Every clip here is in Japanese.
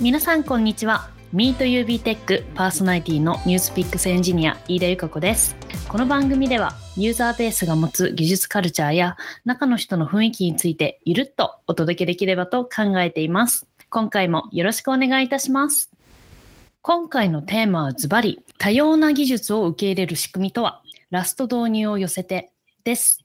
皆さんこんにちは。MeetUB テックパーソナリティの NewsPicks エンジニア飯田由香子です。この番組ではユーザーベースが持つ技術カルチャーや中の人の雰囲気についてゆるっとお届けできればと考えています。今回もよろしくお願いいたします。今回のテーマはズバリ多様な技術を受け入れる仕組みとは？ Rust導入を寄せてです。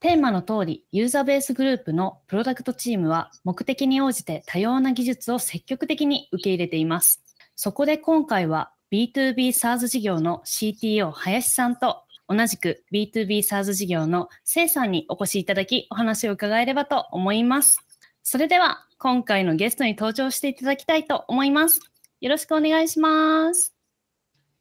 テーマの通り、ユーザーベースグループのプロダクトチームは目的に応じて多様な技術を積極的に受け入れています。そこで今回は B2B SaaS 事業の CTO 林さんと同じく B2B SaaS 事業のせいさんにお越しいただきお話を伺えればと思います。それでは今回のゲストに登場していただきたいと思います。よろしくお願いします。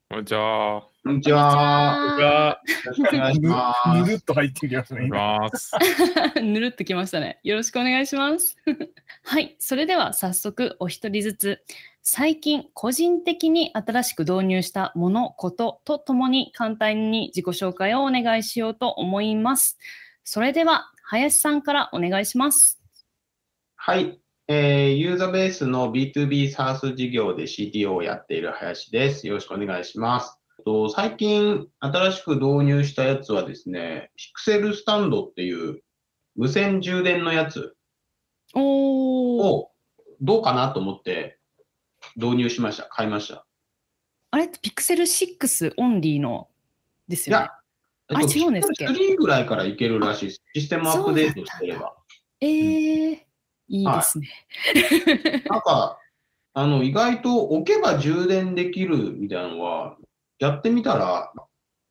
こんにちは。こんにちは。よろしくお願いします。ぬるっと入ってきますね。ぬるっときましたね。よろしくお願いします。はい、それでは早速お一人ずつ、最近個人的に新しく導入したもの、こととともに簡単に自己紹介をお願いしようと思います。それでは林さんからお願いします。はい、えー、ユーザーベースの B2B サース事業で CTO をやっている林です。よろしくお願いします。と、最近新しく導入したやつはですね、ピクセルスタンドっていう無線充電のやつをどうかなと思って導入しました。買いました。あれ？ってピクセル6オンリーのですよね？いや、えっと、あ、違うんですか ?3 ぐらいからいけるらしいです。システムアップデートしてれば。えー、うん、いいですね。はい、なんか、あの、意外と置けば充電できるみたいなのは、やってみたら、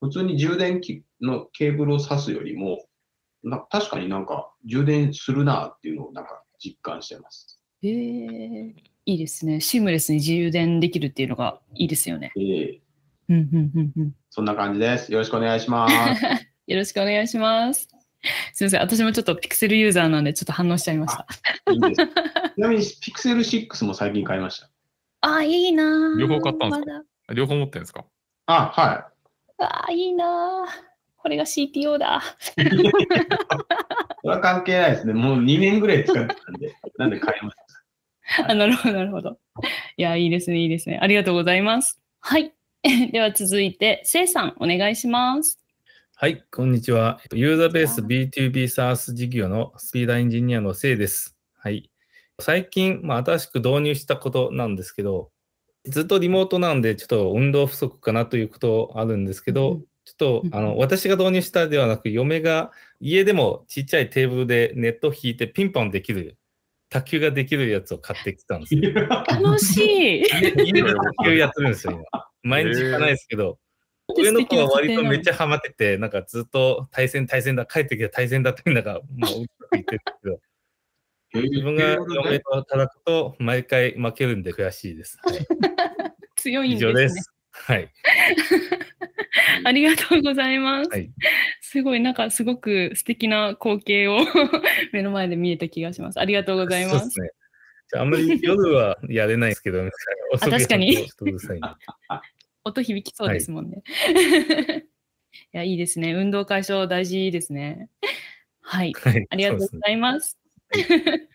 普通に充電器のケーブルを挿すよりも、な確かになんか充電するなっていうのをなんか実感してます。へえいいですね。シームレスに充電できるっていうのがいいですよね。えーうんうんうんうん、そんな感じです。よろしくお願いします。よろしくお願いします。すみません、私もちょっとピクセルユーザーなんで、ちょっと反応しちゃいました。いいちなみに、ピクセル6も最近買いました？あ、いいな両方買ったんですか、ま、両方持ってるんですか？あ、はい。ああ、いいなこれが CTO だ。それは関係ないですね。もう2年ぐらい使ってたんで、なんで買いました？あなるほど、なるほど。いや、いいですね、いいですね。ありがとうございます。はい。では続いて、せいさん、お願いします。はい、こんにちは。ユーザーベース B2B SaaS 事業のスピーダーエンジニアのせいです。はい。最近、まあ、新しく導入したことなんですけど、ずっとリモートなんで、ちょっと運動不足かなということあるんですけど、うん、ちょっとあの私が導入したではなく、嫁が家でもちっちゃいテーブルでネットを引いてピンポンできる、卓球ができるやつを買ってきたんですよ。楽しい家で卓球やってるんですよ、今。毎日行かないですけど。上の子は割とめっちゃハマってて、なんかずっと対戦対戦だ、帰ってきた対戦だってなんかもう言ってるけど。自分が嫁と叩くと毎回負けるんで悔しいです。はい、強いんです、ね、です。はい。ありがとうございます。はい、すごい、なんかすごく素敵な光景を 目の前で見えた気がします。ありがとうございます。ね、あんまり夜はやれないですけど、確かに。音響きそうですもんね。はい、いや、いいですね。運動解消大事ですね。はい。はい、ありがとうございます。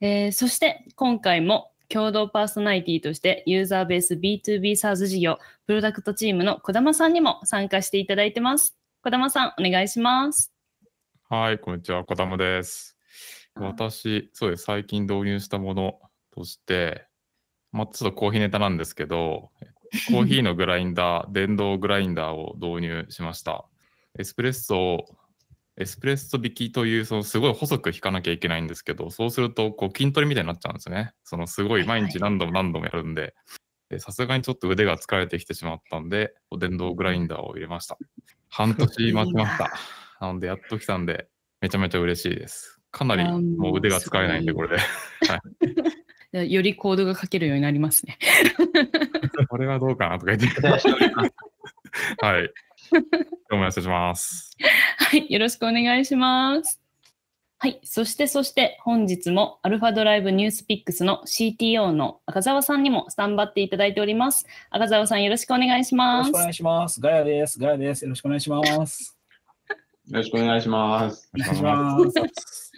えー、そして今回も共同パーソナリティとしてユーザーベース B2B SaaS 事業プロダクトチームの児玉さんにも参加していただいてます。児玉さん、お願いします。はい、こんにちは、児玉です。私、そうです、最近導入したものとして、まあ、ちょっとコーヒーネタなんですけど、コーヒーのグラインダー、電動グラインダーを導入しました。エスプレッソをエスプレッソ引きという、そのすごい細く引かなきゃいけないんですけど、そうするとこう筋トレみたいになっちゃうんですね。そのすごい毎日何度も何度もやるんで、さすがにちょっと腕が疲れてきてしまったんで、電動グラインダーを入れました。半年待ちました。なので、やっと来たんで、めちゃめちゃ嬉しいです。かなりもう腕が使えないんで、これで。はい、よりコードが書けるようになりますね。これはどうかなとか言って。はい。どうもお願いします。はい、よろしくお願いします。はい、そしてそして本日もアルファドライブニュースピックスの CTO の赤澤さんにもスタンバっていただいております。赤澤さんよろしくお願いします。よろしくお願いします。ガヤです。ガヤです。よろしくお願いします。よろしくお願いします。お願いします。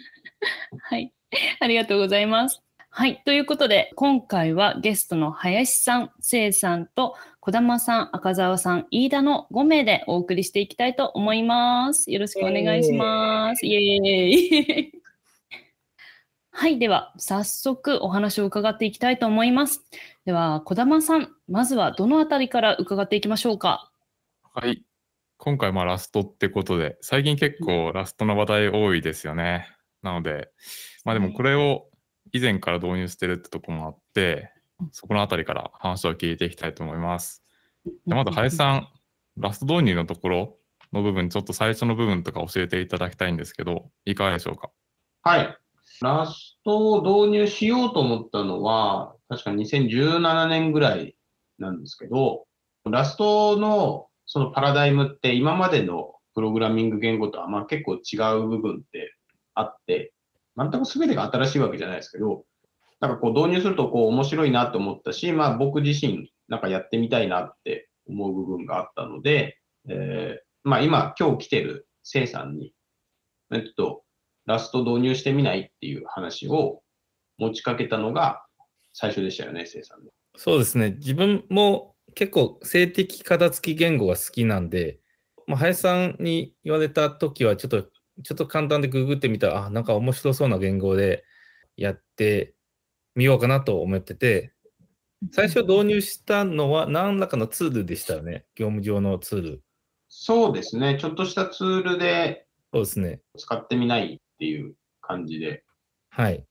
はい、ありがとうございます。はい。ということで、今回はゲストの林さん、せいさんと小玉さん、赤澤さん、飯田の5名でお送りしていきたいと思います。よろしくお願いします。イエーイ。はい。では、早速お話を伺っていきたいと思います。では、小玉さん、まずはどのあたりから伺っていきましょうか？はい。今回まあラストってことで、最近結構ラストの話題多いですよね。なので、まあでもこれを以前から導入してるってとこもあって、そこのあたりから話を聞いていきたいと思います。じまず林さん、ラスト導入のところの部分、ちょっと最初の部分とか教えていただきたいんですけど、いかがでしょうか？はい。ラストを導入しようと思ったのは、確か2017年ぐらいなんですけど、ラストのそのパラダイムって今までのプログラミング言語とはまあ結構違う部分ってあって、全く全てが新しいわけじゃないですけど、なんかこう導入するとこう面白いなと思ったし、まあ僕自身なんかやってみたいなって思う部分があったので、えーまあ今今日来てるせいさんに、えっと、ラスト導入してみないっていう話を持ちかけたのが最初でしたよね、せいさんの。そうですね。自分も結構静的片付き言語が好きなんで、まあ、林さんに言われた時はちょっと、ちょっと簡単でググってみたら、あ、なんか面白そうな言語でやってみようかなと思ってて、最初導入したのは何らかのツールでしたよね？業務上のツール。そうですね、ちょっとしたツールでそうですね。使ってみないっていう感じで。はい。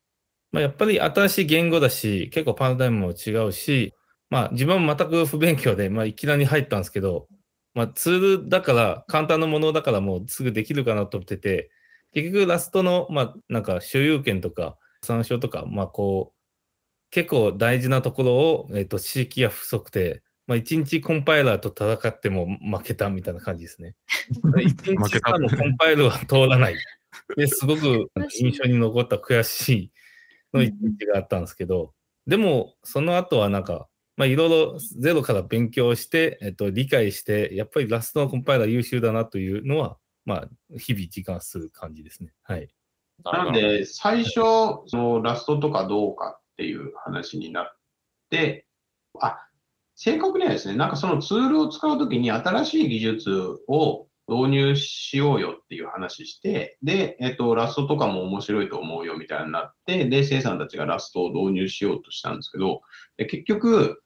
まあ、やっぱり新しい言語だし、結構パラダイムも違うし、まあ自分も全く不勉強で、まあいきなり入ったんですけど、まあツールだから、簡単なものだからもうすぐできるかなと思ってて、結局ラストの、まあなんか所有権とか参照とか、まあこう、結構大事なところを、えっ、と、知識が不足で、まあ一日コンパイラーと戦っても負けたみたいな感じですね。一日負けた間のコンパイルは通らない。で、すごく 印象に残った悔しいの一日があったんですけど、でも、その後はなんか、まあ、いろいろゼロから勉強して、えっと、理解して、やっぱりラストのコンパイラー優秀だなというのは、まあ、日々実感する感じですね。はい。なので、最初、そのラストとかどうかっていう話になって、あ、正確にはですね、なんかそのツールを使うときに新しい技術を導入しようよっていう話して、で、えっと、ラストとかも面白いと思うよみたいになって、で、生産たちがラストを導入しようとしたんですけど、で結局、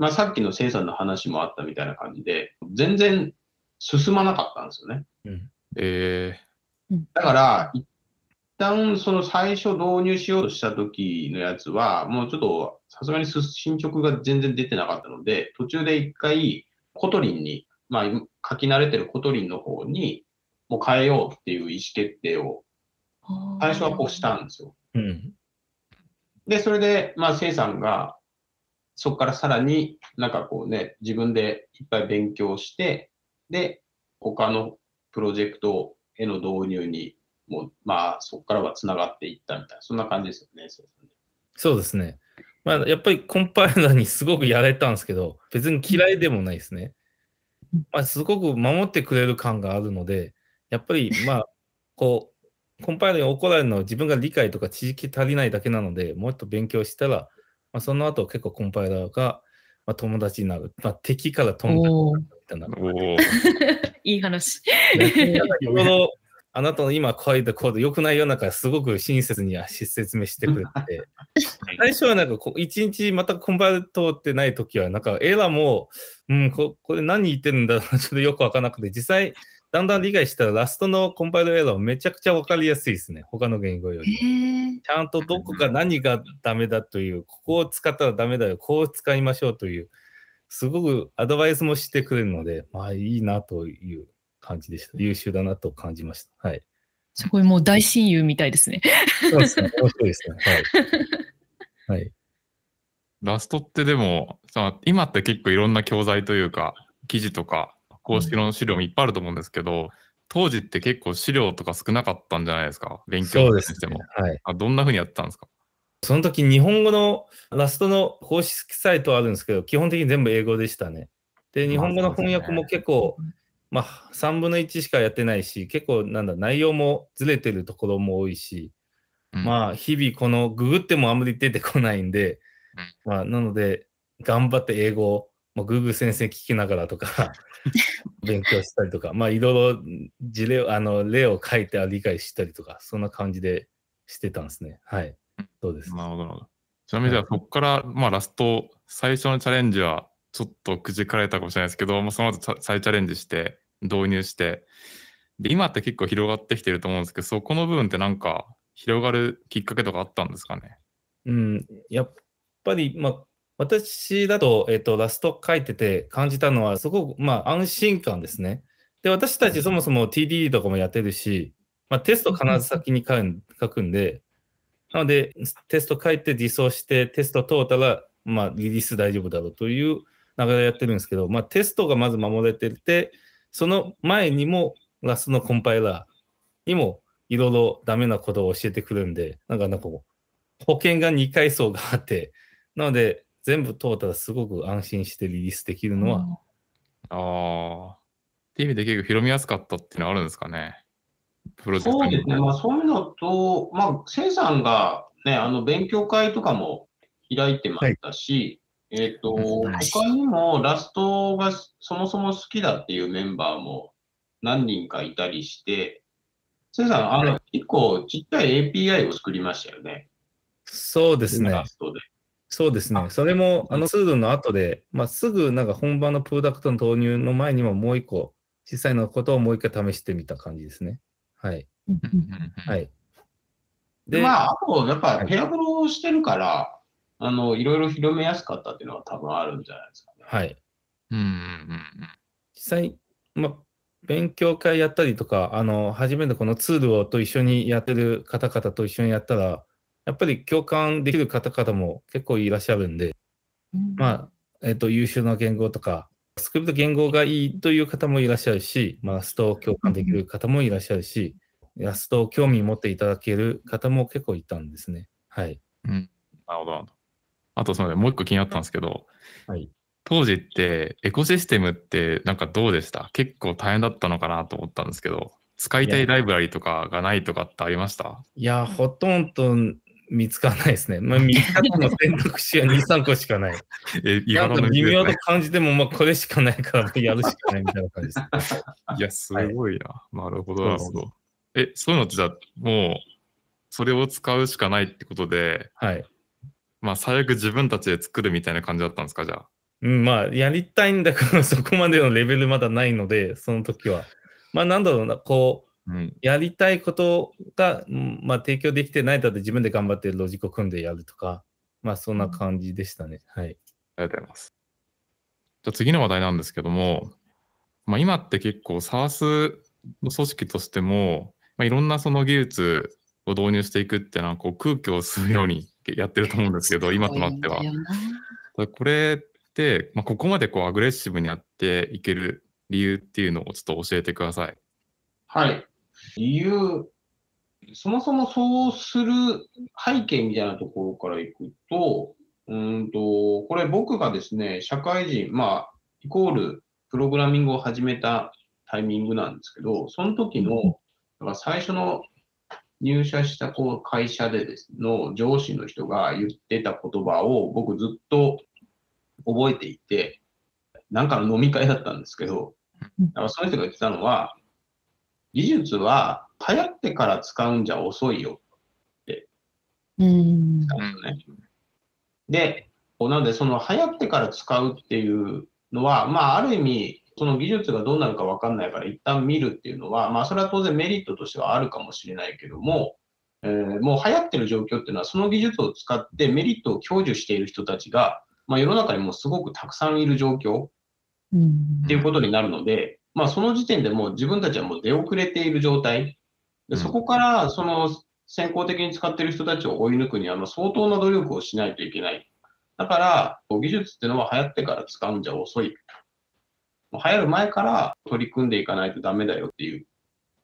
まあ、さっきの生産の話もあったみたいな感じで、全然進まなかったんですよね。うん。えだから、一旦その最初導入しようとした時のやつは、もうちょっとさすがに進捗が全然出てなかったので、途中で一回 Kotlin に、まあ書き慣れてる Kotlin の方にもう変えようっていう意思決定を最初はこうしたんですよ。うん。で、それで、まあ、せいさんが、そこからさらになんかこうね、自分でいっぱい勉強して、で、他のプロジェクトへの導入にもう、まあ、そこからはつながっていったみたいな、そんな感じですよね、せいさんねそうですね。まあ、やっぱりコンパイラーにすごくやれたんですけど、別に嫌いでもないですね。まあ、すごく守ってくれる感があるので、やっぱり、まあ、こう、コンパイラーに怒られるのは自分が理解とか知識足りないだけなので、もっと勉強したら、まあ、その後結構コンパイラーが、まあ、友達になる。まあ、敵から友達になるみたいな。いい話。あなたの今書いたコード良くないようなからすごく親切に説明してくれて、最初はなんか一日またコンパイル通ってない時はなんかエラーも、うん、ここれ何言ってるんだろうちょっとよくわからなくて、実際だんだん理解したらラストのコンパイルエラーめちゃくちゃわかりやすいですね。他の言語より。へちゃんとどこが何がダメだという、ここを使ったらダメだよ、こう使いましょうという、すごくアドバイスもしてくれるので、まあいいなという感じでした。優秀だなと感じました。はい。すごいもう大親友みたいですね。そうですね。面白いですね。はい。はい。ラストってでも、今って結構いろんな教材というか、記事とか、公式の資料もいっぱいあると思うんですけど、当時って結構資料とか少なかったんじゃないですか、勉強しても。。はい。あどんな風にやってたんですか？その時、日本語のラストの公式サイトはあるんですけど、基本的に全部英語でしたね。で、日本語の翻訳も結構、まあ、3分の1しかやってないし、結構、なんだ、内容もずれてるところも多いし、うんまあ、日々このググってもあんまり出てこないんで、まあ、なので、頑張って英語を、まあ、グーグル先生聞きながらとか、勉強したりとか、まあ、いろいろ事例を、あの、例を書いて理解したりとか、そんな感じでしてたんですね。はい。そうです。なるほどなるほど。ちなみにじゃあそこから、まあラスト、最初のチャレンジはちょっとくじかれたかもしれないですけど、まあ、その後さ再チャレンジして、導入して、で、今って結構広がってきてると思うんですけど、そこの部分ってなんか広がるきっかけとかあったんですかね？うん、やっぱり、まあ、私だと、えっ、と、ラスト書いてて感じたのは、すごく、まあ、安心感ですね。で、私たちそもそも TDD とかもやってるし、まあ、テスト必ず先に書くんで、なので、テスト書いて実装して、テスト通ったら、まあ、リリース大丈夫だろうという流れでやってるんですけど、まあ、テストがまず守れてて、その前にも、ラストのコンパイラーにも、いろいろダメなことを教えてくるんで、なんか、なんか保険が2階層があって、なので、全部通ったらすごく安心してリリースできるのは、ああ。っていう意味で結構広めやすかったっていうのはあるんですかねプロジェクトにそうですね、まあ、そういうのと、まあ、せいさんが、ね、あの勉強会とかも開いてましたし、えっ、と、はい他にもラストがそもそも好きだっていうメンバーも何人かいたりして、せいさん、あの、一個ちっちゃい API を作りましたよね。そうですねラ。ストで。そうですね。それも、あのツールの後で、まあ、すぐなんか本番のプロダクトの投入の前にももう一個、実際のことをもう一回試してみた感じですね。はい。はい。で、まあ、あと、やっぱはいペアブロをしてるから、あの、いろいろ広めやすかったっていうのは多分あるんじゃないですかね。はい。うん実際、まあ、勉強会やったりとか、あの、初めてこのツールをと一緒にやってる方々と一緒にやったら、やっぱり共感できる方々も結構いらっしゃるんで、まあ、えっ、と、優秀な言語とか、スクリプト言語がいいという方もいらっしゃるし、まあ、ラストを共感できる方もいらっしゃるし、ラストを興味持っていただける方も結構いたんですね。はい。うん。なるほどなるほど。あと、そのもう一個気になったんですけど、はい。当時ってエコシステムってなんかどうでした？結構大変だったのかなと思ったんですけど、使いたいライブラリとかがないとかってありました？いや、ほとんど見つからないですね。まあ、見つかっても選択肢は2、3個しかない。え、意外な微妙とね。感じても、まあ、これしかないから、やるしかないみたいな感じです。いや、すごいな。なるほど、なるほど。え、そういうのってじゃあ、もう、それを使うしかないってことで、はい。まあ、最悪自分たちで作るみたいな感じだったんですか、じゃあ？うん、まあ、やりたいんだけど、そこまでのレベルまだないので、その時は。まあ、なんだろうな、こう、うん。やりたいことが、うんまあ、提供できてないだって自分で頑張ってロジックを組んでやるとか、まあ、そんな感じでしたね。はい。ありがとうございます。じゃあ次の話題なんですけども、まあ、今って結構 SARS の組織としても、まあ、いろんなその技術を導入していくっていうのはこう空気を吸うようにやってると思うんですけど、今となっては。これって、まあ、ここまでこうアグレッシブにやっていける理由っていうのをちょっと教えてください。はい。理由、そもそもそうする背景みたいなところからいくと、うんと、これ僕がですね、社会人、まあ、イコールプログラミングを始めたタイミングなんですけど、その時の、だから最初の入社したこう会社でですの上司の人が言ってた言葉を僕ずっと覚えていて、なんかの飲み会だったんですけど、だからその人が言ってたのは、技術は流行ってから使うんじゃ遅いようん。なんね。で、なので、その流行ってから使うっていうのは、まあ、ある意味、その技術がどうなるか分かんないから、一旦見るっていうのは、まあ、それは当然メリットとしてはあるかもしれないけども、えーもう流行ってる状況っていうのは、その技術を使ってメリットを享受している人たちが、まあ、世の中にもうすごくたくさんいる状況うんっていうことになるので、まあ、その時点でもう自分たちはもう出遅れている状態。でそこから、その先行的に使っている人たちを追い抜くには、まあ相当な努力をしないといけない。だから、こう技術っていうのは流行ってから使うんじゃ遅い。もう流行る前から取り組んでいかないとダメだよっていう、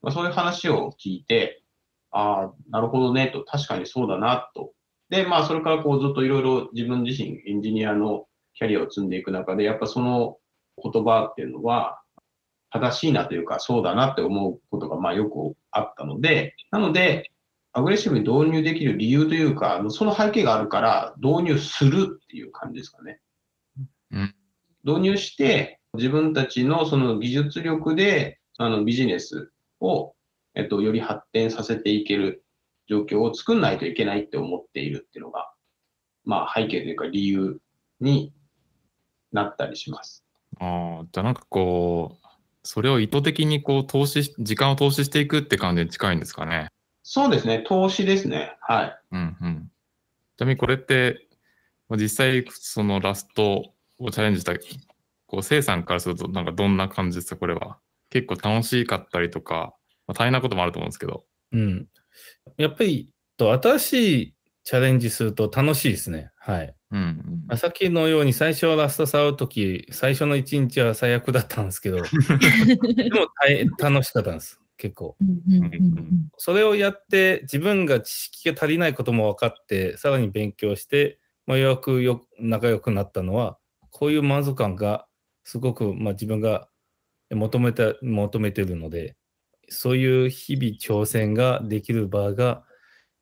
まあ、そういう話を聞いて、ああ、なるほどねと、確かにそうだなと。で、まあ、それからこうずっといろいろ自分自身エンジニアのキャリアを積んでいく中で、やっぱその言葉っていうのは、正しいなというか、そうだなって思うことがまあよくあったので、なので、アグレッシブに導入できる理由というか、その背景があるから導入するっていう感じですかね。うん導入して、自分たちのその技術力で、あのビジネスを、えっと、より発展させていける状況を作んないといけないって思っているっていうのが、まあ背景というか理由になったりします。ああ、じゃあなんかこう、それを意図的にこう投資し、時間を投資していくって感じに近いんですかね。そうですね、投資ですね。はい。うんうん。ちなみにこれって、まあ実際そのラストをチャレンジした、こう、生産からするとなんかどんな感じですか、これは。結構楽しかったりとか、まあ、大変なこともあると思うんですけど。うん。やっぱり、と新しいチャレンジすると楽しいですね。はい。うんうんまあさっきのように最初ラスト触るとき、最初の1日は最悪だったんですけど、でも大楽しかったんです。結構。それをやって自分が知識が足りないことも分かって、さらに勉強して、まあ、ようやくよ仲良くなったのは、こういう満足感がすごく、まあ、自分が求めて求めてるので、そういう日々挑戦ができる場が、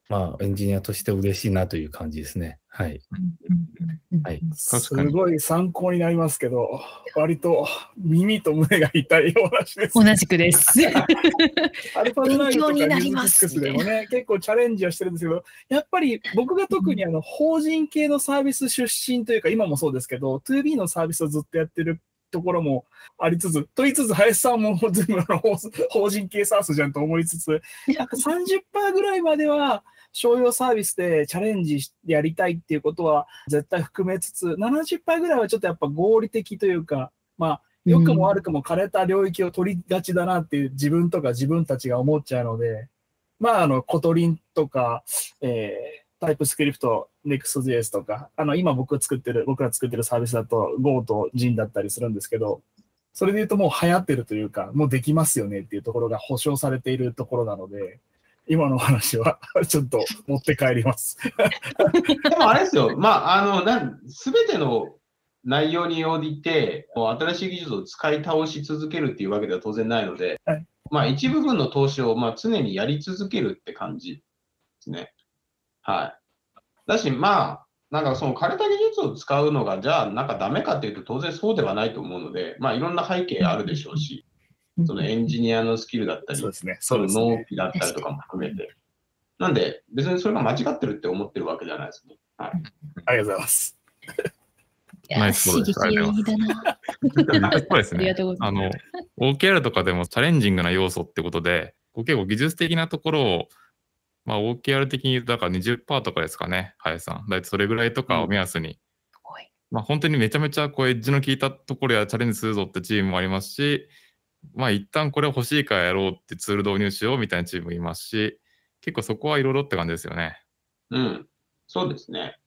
まあ、エンジニアとして嬉しいなという感じですね。はい。うんはいすごい参考になりますけど、割と耳と胸が痛いお話です。同じくです。アルファナイトとか勉強になりニューックスでもね、結構チャレンジはしてるんですけど、やっぱり僕が特にあの法人系のサービス出身というか、今もそうですけど、2B のサービスをずっとやってるところもありつつ、と言いつつ、林さんも全部あの法法人系 SaaS じゃんと思いつつ、なんか30%ぐらいまでは商用サービスでチャレンジしてやりたいっていうことは絶対含めつつ、70%ぐらいはちょっとやっぱ合理的というか、まあ、良くも悪くも枯れた領域を取りがちだなっていう自分とか自分たちが思っちゃうので、まあ、あの、 Kotlin とか、えー TypeScript、Next.js とか、あの、今僕が作ってる、僕が作ってるサービスだと Go と Gin だったりするんですけど、それで言うともう流行ってるというか、もうできますよねっていうところが保証されているところなので、今のお話は ちょっと持って帰ります。でもあれですよ、まあ、あの、なん、すべての内容に応じて、もう新しい技術を使い倒し続けるっていうわけでは当然ないので、はいまあ、一部分の投資を、まあ、常にやり続けるって感じですね。はい。だし、まあ、なんかその枯れた技術を使うのが、じゃあ、なんかダメかっていうと、当然そうではないと思うので、まあ、いろんな背景あるでしょうし、そのエンジニアのスキルだったり、そうですね。そのですね。納期だったりとかも含めて。なんで、別にそれが間違ってるって思ってるわけじゃないですね。はい。ありがとうございます。い やナイス刺そうです激がいいだな。そうですねありが。とうござあいます。の、OKR とかでもチャレンジングな要素ってことで、結構技術的なところを、まあ OKR 的に言うと、だから20%とかですかね、林さん。だいたいそれぐらいとかを目安に、すごいまあ本当にめちゃめちゃこうエッジの効いたところやチャレンジするぞってチームもありますし、まあ一旦これ欲しいからやろうってツール導入しようみたいなチームもいますし、結構そこはいろいろって感じですよね。うん。そうですね。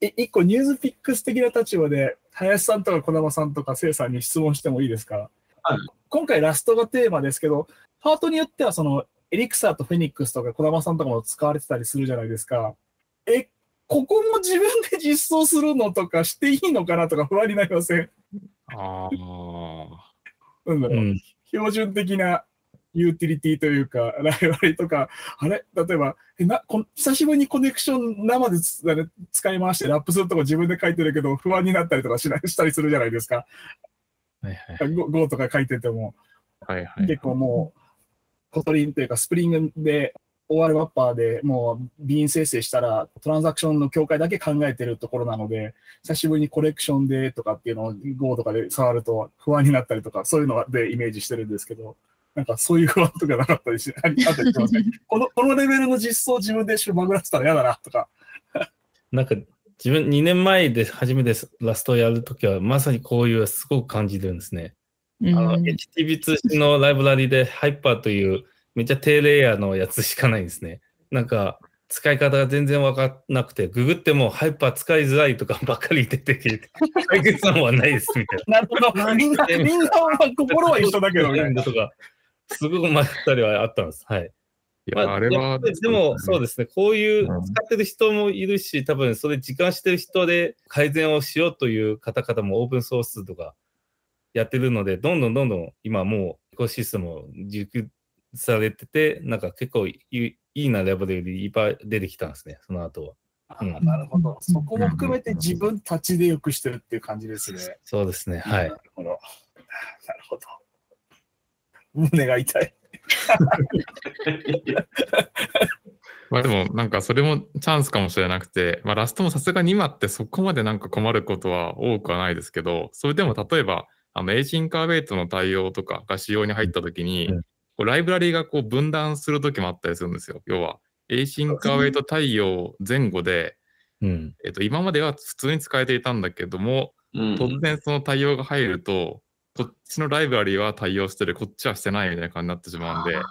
一個ニュースピックス的な立場で、林さんとか児玉さんとか、せいさんに質問してもいいですか、はい今回ラストがテーマですけど、パートによってはそのエリクサーとフェニックスとか児玉さんとかも使われてたりするじゃないですか。え、ここも自分で実装するのとかしていいのかなとか不安になりません？ああ。なんだろう、うん。標準的なユーティリティというか、ライブラリとか、あれ？例えば、えなこ久しぶりにコネクション生でつ使い回してラップするとこ自分で書いてるけど、不安になったりとかしないしたりするじゃないですか。はいはい。Go, Go とか書いてても、はいはい。結構もう、 Kotlin というか、スプリングで、OR ワッパーでもう Bean 生成したら、トランザクションの境界だけ考えてるところなので、久しぶりにコレクションでとかっていうのを Go とかで触ると不安になったりとか、そういうのでイメージしてるんですけど、なんかそういう不安とかなかったりし、ああったりしますね。この、このレベルの実装を自分でバグらせたら嫌だなとか。なんか自分2年前で初めてラストをやるときはまさにこういうすごく感じてるんですね。あの、HTTP 通信のライブラリで Hyper というめっちゃ低レイヤーのやつしかないんですね。なんか使い方が全然わかんなくて、ググっても Hyper 使いづらいとかばっかり出てきて、解決案はないですみたいな るほど。みんな、みんなは心は一緒だけどね。な。とか、すごく迷ったりはあったんです。はい。いや、まああれは、ででも、そうですね、こういううん使ってる人もいるし、多分それ時間してる人で改善をしようという方々もオープンソースとかやってるので、どんどんどんどん今もうエコシステムを熟されてて、なんか結構いいいいなライブラリいっぱい出てきたんですね、その後は。あうんなるほど。そこも含めて自分たちでよくしてるっていう感じですね。そうですね、はいな。るほど。なるほど。胸が痛い。まあでもなんかそれもチャンスかもしれなくて、まあ、ラストもさすがに今ってそこまでなんか困ることは多くはないですけど、それでも例えばあのエイジンカーウェイトの対応とかが仕様に入った時に、うんこうライブラリがこう分断する時もあったりするんですよ。要は、エイジンカーウェイト対応前後で、うん。えっと、今までは普通に使えていたんだけども、うん突然その対応が入ると、こっちのライブラリは対応してる、こっちはしてないみたいな感じになってしまうんで、や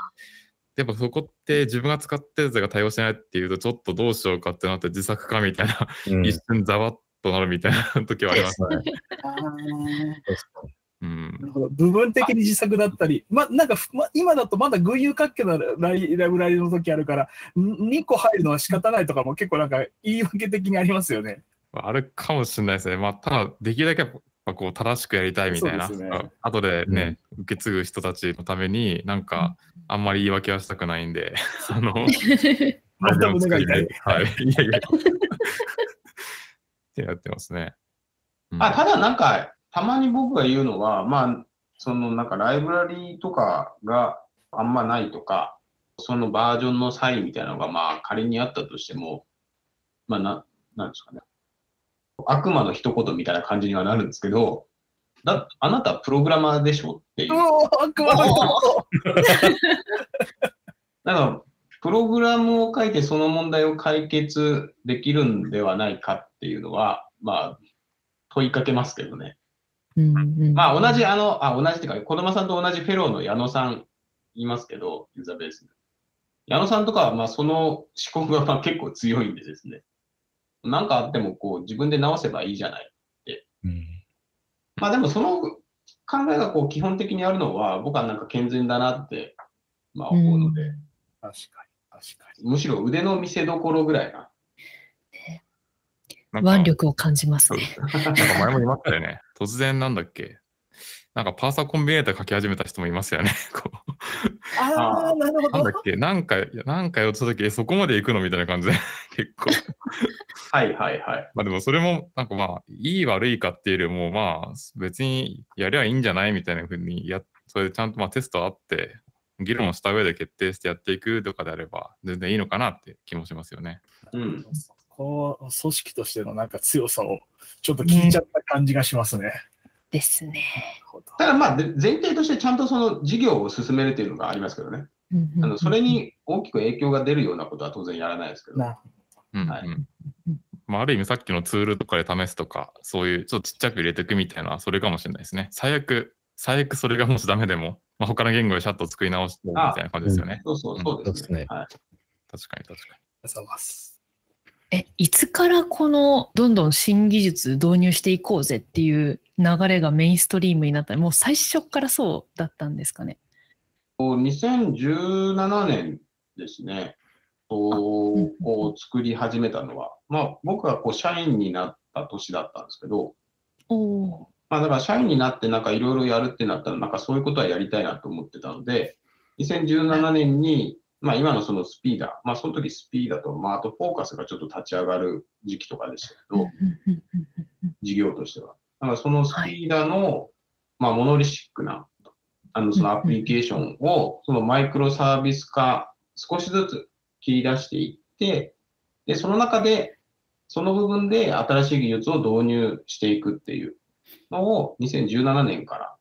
っぱそこって自分が使ってるやつが対応してないっていうと、ちょっとどうしようかってなって自作かみたいな、うん 一瞬ざわっとなるみたいな時はあります。はいうんな。るほど部分的に自作だったり、ま、なんかふ、ま、今だとまだ群雄割拠なライライブラリの時あるから、2個入るのは仕方ないとかも結構なんか言い訳的にありますよね。あるかもしれないですね。まあ、ただ、できるだけやっぱこう正しくやりたいみたいな。ねあ後でね、受け継ぐ人たちのために、なんか、あんまり言い訳はしたくないんで、あの、また胸が痛い。はい。いやいや。ってやってますね。うんあただなんか、たまに僕が言うのは、まあ、そのなんかライブラリーとかがあんまないとか、そのバージョンの差異みたいなのがまあ仮にあったとしても、まあな、なんですかね。悪魔の一言みたいな感じにはなるんですけど、だあなたはプログラマーでしょっていうう。おー悪魔の一だ から、プログラムを書いてその問題を解決できるんではないかっていうのは、まあ、問いかけますけどね。まあ、同じ、あの、あ、同じっていうか、児玉さんと同じフェローの矢野さんいますけど、ユーザーベースで。矢野さんとかは、まあ、その思考がまあ結構強いんでですね。なんかあっても、こう、自分で直せばいいじゃない。うんまあ、でもその考えがこう、基本的にあるのは、僕はなんか健全だなって、まあ、思うので、確かに、確かに。むしろ腕の見せ所ぐらいな。腕力を感じますね。なんか前も言いましたよね。突然なんだっけ？なんかパーサーコンビネーター書き始めた人もいますよね。こうああ、なるほどなんだっ。け？なんか、なんかやった時、えそこまで行くの？みたいな感じで、結構。はいはいはい。まあでもそれも、なんかまあ、いい悪いかっていうよりも、まあ、別にやりゃいいんじゃないみたいな風にや、それでちゃんとまあテストあって、議論した上で決定してやっていくとかであれば、全然いいのかなって気もしますよね。うん。こう、組織としてのなんか強さをちょっと聞いちゃった感じがしますね。ですね。ただまあ、で前提としてちゃんとその事業を進めるっていうのがありますけどね。あのそれに大きく影響が出るようなことは当然やらないですけど。はいうんまあ、ある意味さっきのツールとかで試すとか、そういうちょっとちっちゃく入れていくみたいなのはそれかもしれないですね。最悪、最悪それがもしダメでも、まあ、他の言語でシャットを作り直してみたいな感じですよね。そうそうそうですね。確かに確かに。ありがとうございます。え、いつからこのどんどん新技術導入していこうぜっていう流れがメインストリームになったもう最初からそうだったんですかね？2017年ですね、こうんうこう作り始めたのは、まあ、僕はこう社員になった年だったんですけど、おおまあ、だから社員になってなんかいろいろやるってなったら、なんかそういうことはやりたいなと思ってたので、2017年に、まあ今のそのスピーダー、まあその時スピーダーと、まああとフォーカスがちょっと立ち上がる時期とかでしたけど、事業としては。だからそのスピーダーの、まあモノリシックな、あのそのアプリケーションを、そのマイクロサービス化、少しずつ切り出していって、で、その中で、その部分で新しい技術を導入していくっていうのを2017年から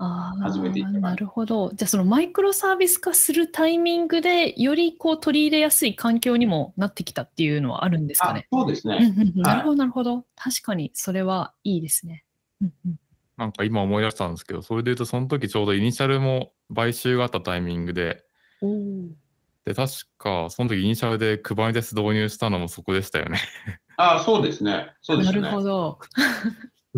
始めていった感じなるほど。じゃあそのマイクロサービス化するタイミングでよりこう取り入れやすい環境にもなってきたっていうのはあるんですかあね。そうですね。なるほどなるほど。確かにそれはいいですね。うんうんなんか今思い出したんですけど、それで言うとその時ちょうどイニシャルも買収があったタイミングで、で、確かその時イニシャルで Kubernetes 導入したのもそこでしたよね。あそうですね。そうですね。なるほど。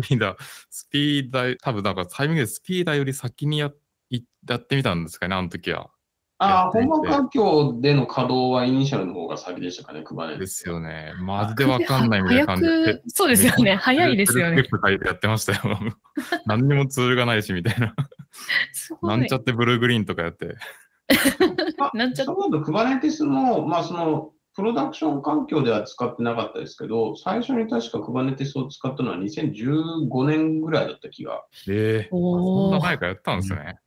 スピーダー、スピーダー、多分なんかタイミングでスピーダーより先にやいやってみたんですかね、あの時は。あやっていて本番環境での稼働はイニシャルの方が先でしたかね、配れですよね。マジでわかんないみたいな感じ早でく。そうですよね。早いですよねやってましたよ。何にもツールがないしみたいな。いなんちゃ。ってブルーグリーンとかやって。まあなんちゃっその後、Kubernetes も、まあ、その、プロダクション環境では使ってなかったですけど、最初に確か Kubernetes を使ったのは2015年ぐらいだった気が。ええそんな前からやったんですね。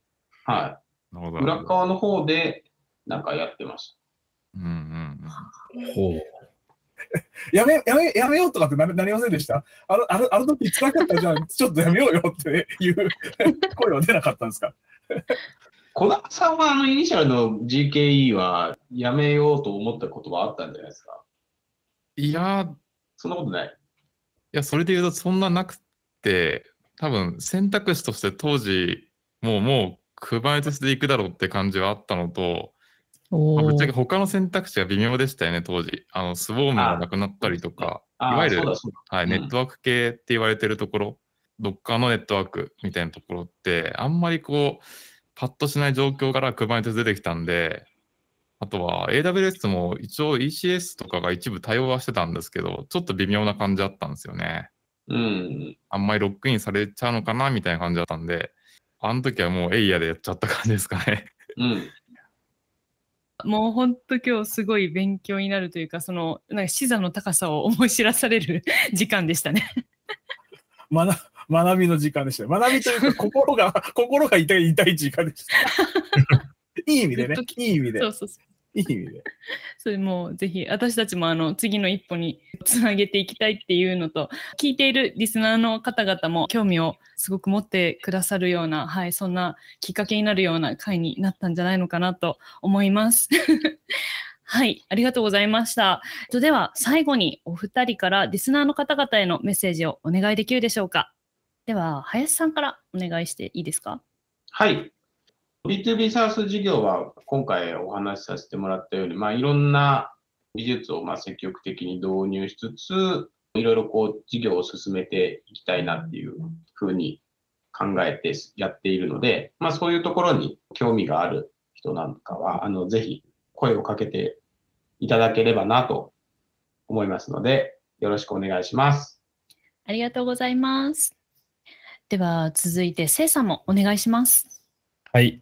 はなるほど。い。裏側の方で、なんかやってましうんうんうん。ほう。やめ、やめ、やめようとかってなりなりませんでした？あの、あの、あの時辛かったじゃん、ちょっとやめようよっていう声は出なかったんですか？た。小田さんは、あの、イニシャルの GKE はやめようと思ったことはあったんじゃないですか？いやそんなことない？や、それで言うとそんななくて、多分選択肢として当時、もう、もう、Kubernetes で行くだろうって感じはあったのと、おまあぶっちゃけー他の選択肢が微妙でしたよね、当時。あの、スウォームがなくなったりとか、いわゆる。はい、うんネットワーク系って言われてるところ、どっかのネットワークみたいなところって、あんまりこう、パッとしない状況から Kubernetes 出てきたんで、あとは AWS も一応 ECS とかが一部対応はしてたんですけど、ちょっと微妙な感じだったんですよね。うん。あんまりロックインされちゃうのかなみたいな感じだったんで、あの時はもうエイヤでやっちゃった感じですかね。うん。もう本当今日すごい勉強になるというか、その、なんか視座の高さを思い知らされる時間でしたね。学学びの時間でしたよ。学びというか、心が、心が痛い、痛い時間でした。いい意味でねいい意味でそ。うそうそう。いい意味で。それもうぜひ私たちもあの次の一歩につなげていきたいっていうのと聞いているリスナーの方々も興味をすごく持ってくださるような、はい、そんなきっかけになるような回になったんじゃないのかなと思います。はい、ありがとうございました。えっとでは最後にお二人からリスナーの方々へのメッセージをお願いできるでしょうか。では林さんからお願いしていいですか？はい。B2B サース事業は今回お話しさせてもらったように、まあ、いろんな技術をまあ積極的に導入しつつ、いろいろこう事業を進めていきたいなっていうふうに考えてやっているので、まあ、そういうところに興味がある人なんかは、あのぜひ声をかけていただければなと思いますので、よろしくお願いします。ありがとうございます。では続いてせいさんもお願いします。はい。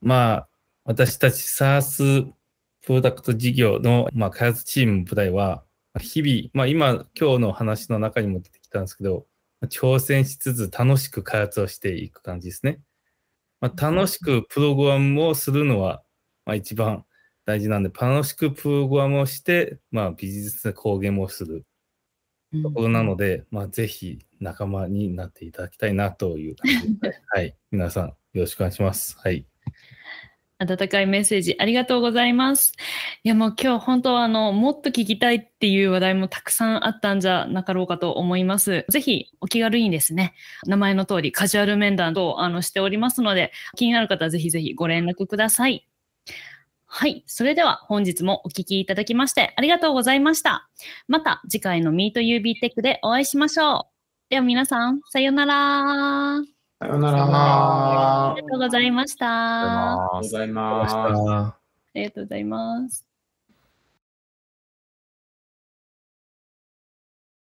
まあ、私たち SaaS プロダクト事業の、まあ、開発チームの舞台は、日々、まあ今、今日の話の中にも出てきたんですけど、挑戦しつつ楽しく開発をしていく感じですね。まあ、楽しくプログラムをするのは、まあ、一番大事なんで、楽しくプログラムをして、まあ、ビジネス公言もするところなので、まあ、ぜひ仲間になっていただきたいなという感じで、はい。皆さん、よろしくお願いします。はい。温かいメッセージありがとうございます。いやもう今日本当はあのもっと聞きたいっていう話題もたくさんあったんじゃなかろうかと思います。ぜひお気軽にですね、名前の通りカジュアル面談とあのしておりますので、気になる方はぜひぜひご連絡ください。はい。それでは本日もお聞きいただきましてありがとうございました。また次回の MeetUB テックでお会いしましょう。では皆さん、さようなら。さようなら。ありがとうございました。ありがとうございます。ありがとうございましたありがとうございます。